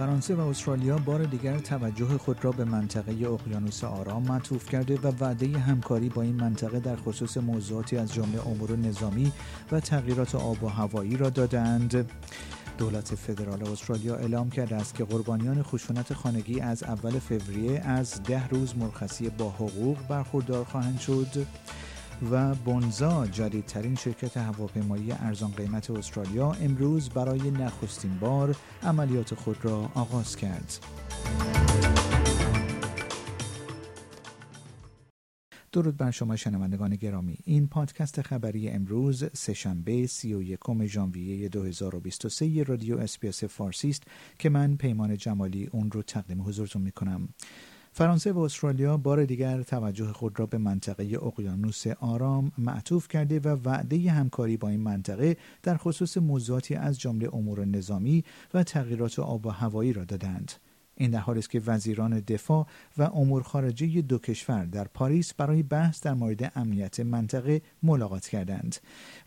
فرانسه و استرالیا بار دیگر توجه خود را به منطقه اقیانوس آرام معطوف کرده و وعده همکاری با این منطقه در خصوص موضوعاتی از جمله امور نظامی و تغییرات آب و هوایی را دادند. دولت فدرال استرالیا اعلام کرده است که قربانیان خشونت خانگی از اول فوریه از ده روز مرخصی با حقوق برخوردار خواهند شد. و بونزا جدیدترین شرکت هواپیمایی ارزان قیمت استرالیا امروز برای نخستین بار عملیات خود را آغاز کرد. درود بر شما شنوندگان گرامی این پادکست خبری امروز سهشنبه 31 ژانویه 2023 رادیو اسپیس فارسی است که من پیمان جمالی اون رو تقدیم حضورتون می کنم فرانسه و استرالیا بار دیگر توجه خود را به منطقه اقیانوس آرام معطوف کرده و وعده همکاری با این منطقه در خصوص موضوعاتی از جمله امور نظامی و تغییرات آب و هوایی را دادند. این در حالی است که وزیران دفاع و امور خارجه دو کشور در پاریس برای بحث در مورد امنیت منطقه ملاقات کردند.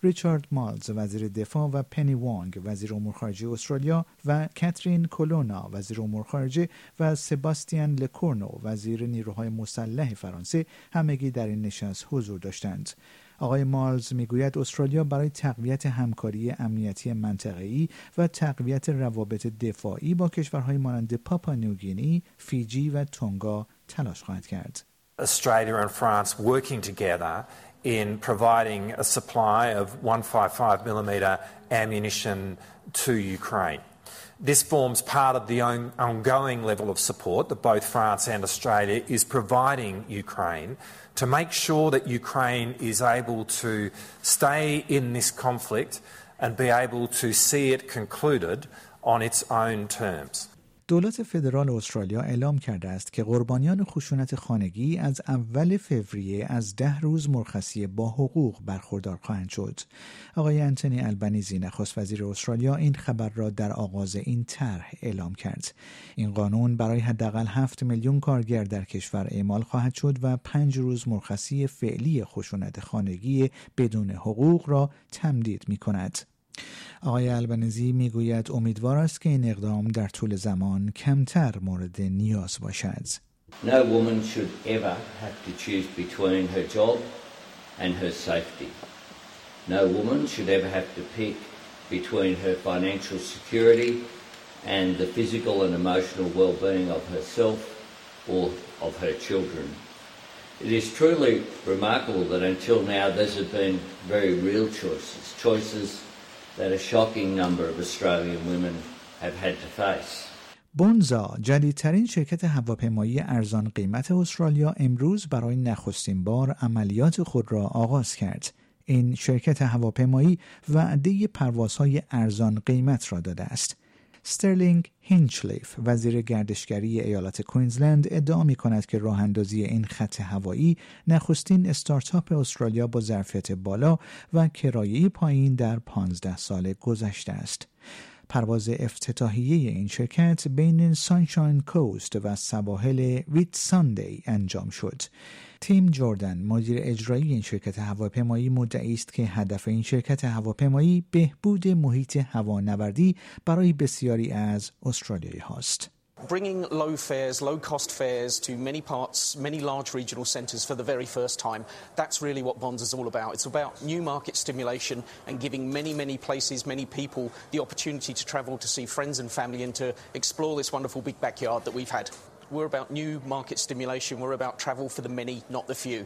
ریچارد مالز وزیر دفاع و پنی وانگ وزیر امور خارجه استرالیا و کاترین کولونا وزیر امور خارجه و سباستیان لکورنو وزیر نیروهای مسلح فرانسه همگی در این نشست حضور داشتند. آقای مالز می‌گوید استرالیا برای تقویت همکاری امنیتی منطقه‌ای و تقویت روابط دفاعی با کشورهای مانند پاپا نیوگینی، فیجی و تونگا تلاش خواهد کرد. Australia and France working together in providing a supply of 155 millimeter ammunition to Ukraine. This forms part of the ongoing level of support that both France and Australia is providing Ukraine to make sure that Ukraine is able to stay in this conflict and be able to see it concluded on its own terms. دولت فدرال استرالیا اعلام کرده است که قربانیان خشونت خانگی از اول فوریه از ده روز مرخصی با حقوق برخوردار خواهند شد. آقای انتونی البنیزی نخست وزیر استرالیا این خبر را در آغاز این طرح اعلام کرد. این قانون برای حداقل هفت میلیون کارگر در کشور اعمال خواهد شد و پنج روز مرخصی فعلی خشونت خانگی بدون حقوق را تمدید می کند. آقای البنزی میگوید امیدوار است که این اقدام در طول زمان کمتر مورد نیاز باشد. No woman should ever have to choose between her job and her safety. No woman should ever have to pick between her financial security and the physical and emotional well-being of herself or of her children. It is truly remarkable that until now these have been very real choices, choices that a shocking number of Australian women have had to face. بونزا جدیدترین شرکت هواپیمایی ارزان قیمت استرالیا امروز برای نخستین بار عملیات خود را آغاز کرد. این شرکت هواپیمایی وعده پروازهای ارزان قیمت را داده است. سترلینگ هینچلیف وزیر گردشگری ایالت کوینزلند ادعا می کند که راه اندازی این خط هوایی نخستین استارتاپ استرالیا با ظرفیت بالا و کرایه پایین در 15 سال گذشته است. پرواز افتتاحیه این شرکت بین سانشاین کوست و سواحل ویت ساندی انجام شد. تیم جوردن مدیر اجرایی این شرکت هواپیمایی مدعی است که هدف این شرکت هواپیمایی بهبود محیط هوانوردی برای بسیاری از استرالیایی هاست. Bringing low fares, low cost fares to many parts, many large regional centres for the very first time. That's really what Bonds is all about. It's about new market stimulation and giving many, many places, many people the opportunity to travel to see friends and family and to explore this wonderful big backyard that we've had. We're about new market stimulation. We're about travel for the many, not the few.